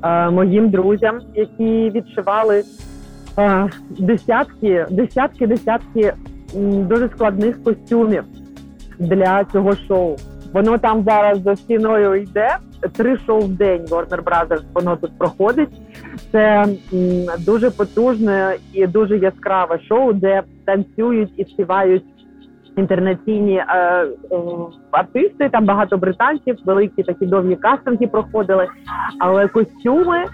S3: е, моїм друзям, які відшивали е, десятки, десятки, десятки дуже складних костюмів для цього шоу. Воно там зараз за стіною йде. Три шоу в день Warner Brothers воно тут проходить. Це дуже потужне і дуже яскраве шоу, де танцюють і співають інтернаційні е, артисти. Там багато британців, великі такі довгі кастинги проходили. Але костюми е,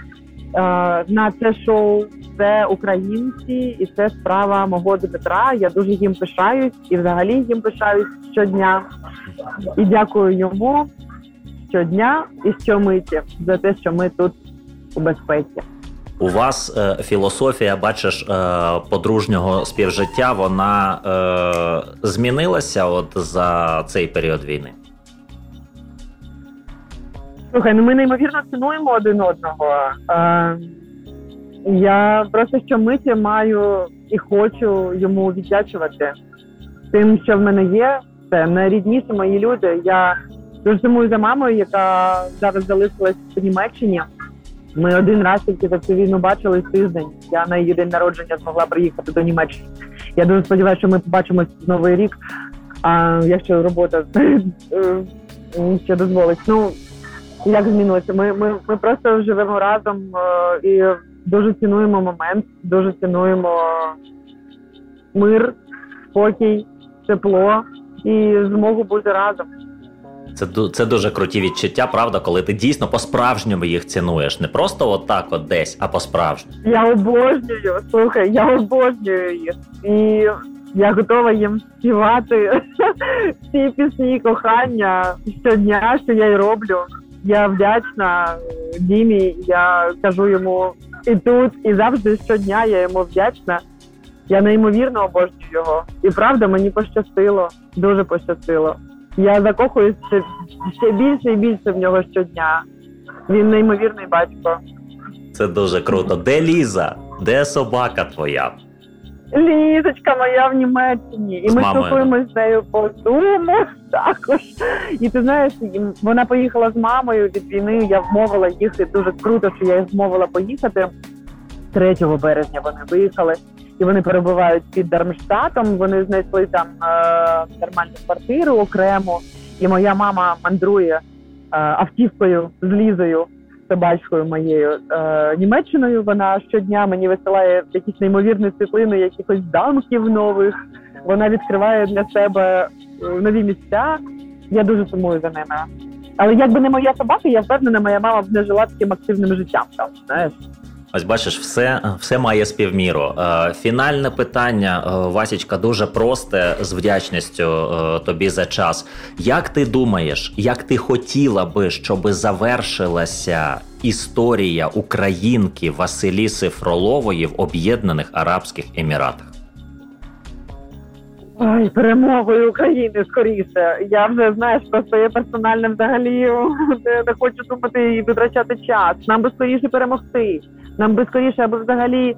S3: на це шоу це українці, і це справа мого Дмитра. Я дуже їм пишаюсь і взагалі їм пишаюсь щодня. І дякую йому щодня і щомиті за те, що ми тут у безпеці.
S2: У вас е, філософія, бачиш, е, подружнього співжиття, вона е, змінилася от за цей період війни.
S3: Слухай, ну ми неймовірно цінуємо один одного. Е, я просто щомиті маю і хочу йому віддячувати тим, що в мене є. Це найрідніші мої люди. Я дуже сумую за мамою, яка зараз залишилась в Німеччині. Ми один раз тільки за цю війну бачили тиждень. Я на її день народження змогла приїхати до Німеччини. Я дуже сподіваюся, що ми побачимось в новий рік. А якщо робота е, ще дозволить. Ну як змінилося? Ми, ми, ми просто живемо разом е, і дуже цінуємо момент, дуже цінуємо мир, спокій, тепло і змогу бути разом.
S2: Це це дуже круті відчуття, правда, коли ти дійсно по-справжньому їх цінуєш. Не просто от так от десь, а по-справжньому.
S3: Я обожнюю, слухай, я обожнюю їх. І я готова їм співати ці пісні кохання щодня, що я й роблю. Я вдячна Дімі. Я кажу йому і тут, і завжди щодня я йому вдячна. Я неймовірно обожнюю його. І правда, мені пощастило, дуже пощастило. Я закохуюсь ще, більше і більше в нього щодня. Він неймовірний батько.
S2: Це дуже круто. Де Ліза? Де собака твоя?
S3: Лізочка моя в Німеччині, і
S2: З
S3: ми спілкуємося з нею по Zoom також. І ти знаєш, вона поїхала з мамою від війни. Я вмовила їх, і дуже круто, що я їх змовила поїхати. 3 березня вони виїхали, і вони перебувають під Дармштатом. Вони знайшли там е, нормальну квартиру окремо. І моя мама мандрує е, автівкою з Лізою, собачкою моєю е, Німеччиною. Вона щодня мені висилає якісь неймовірні світлини, якихось замків нових. Вона відкриває для себе е, нові місця. Я дуже сумую за ними. Але якби не моя собака, я впевнена, моя мама б не жила таким активним життям. Там, знаєш.
S2: Ось бачиш, все, все має співміру. Е, фінальне питання, е, Васічка, дуже просте з вдячністю е, тобі за час. Як ти думаєш, як ти хотіла би, щоб завершилася історія українки Василіси Фролової в Об'єднаних Арабських Еміратах?
S3: Ой, перемогою України скоріше. Я вже знаєш про своє персональне взагалі не, не хочу думати і витрачати час. Нам би скоріше перемогти. Нам би скоріше, аби взагалі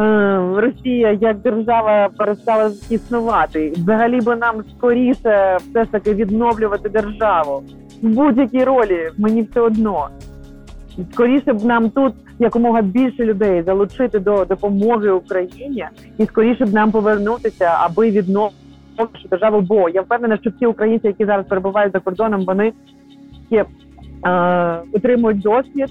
S3: е, Росія як держава перестала існувати. Взагалі би нам скоріше все ж таки відновлювати державу в будь-якій ролі. Мені все одно. Скоріше б нам тут якомога більше людей залучити до допомоги Україні, і скоріше б нам повернутися, аби відновити державу. Бо я впевнена, що всі українці, які зараз перебувають за кордоном, вони є, е, отримують досвід,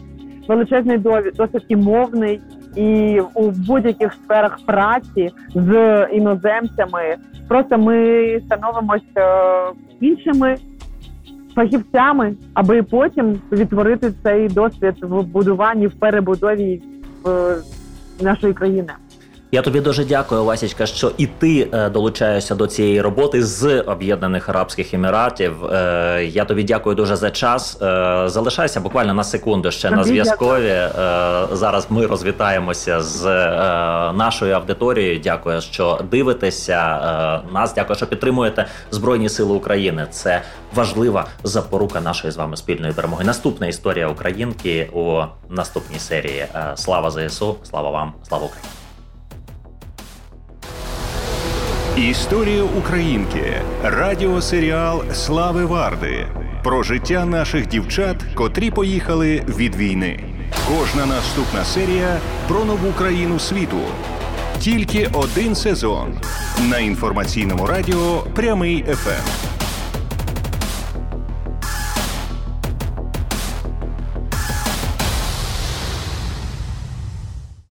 S3: величезний досвід і мовний, і у будь-яких сферах праці з іноземцями. Просто ми становимося е, іншими фахівцями, аби потім відтворити цей досвід в будуванні, в перебудові в нашої країни.
S2: Я тобі дуже дякую, Васічка, що і ти е, долучаєшся до цієї роботи з Об'єднаних Арабських Еміратів. Е, я тобі дякую дуже за час. Е, залишайся буквально на секунду ще на зв'язкові. Зараз ми розвітаємося з нашою аудиторією. Дякую, що дивитеся нас. Дякую, що підтримуєте Збройні Сили України. Це важлива запорука нашої з вами спільної перемоги. Наступна історія українки у наступній серії. Слава ЗСУ, слава вам, слава Україні.
S1: Історія українки радіосеріал Слави Варди про життя наших дівчат, котрі поїхали від війни. Кожна наступна серія про нову країну світу. Тільки один сезон на інформаційному радіо Прямий ФМ.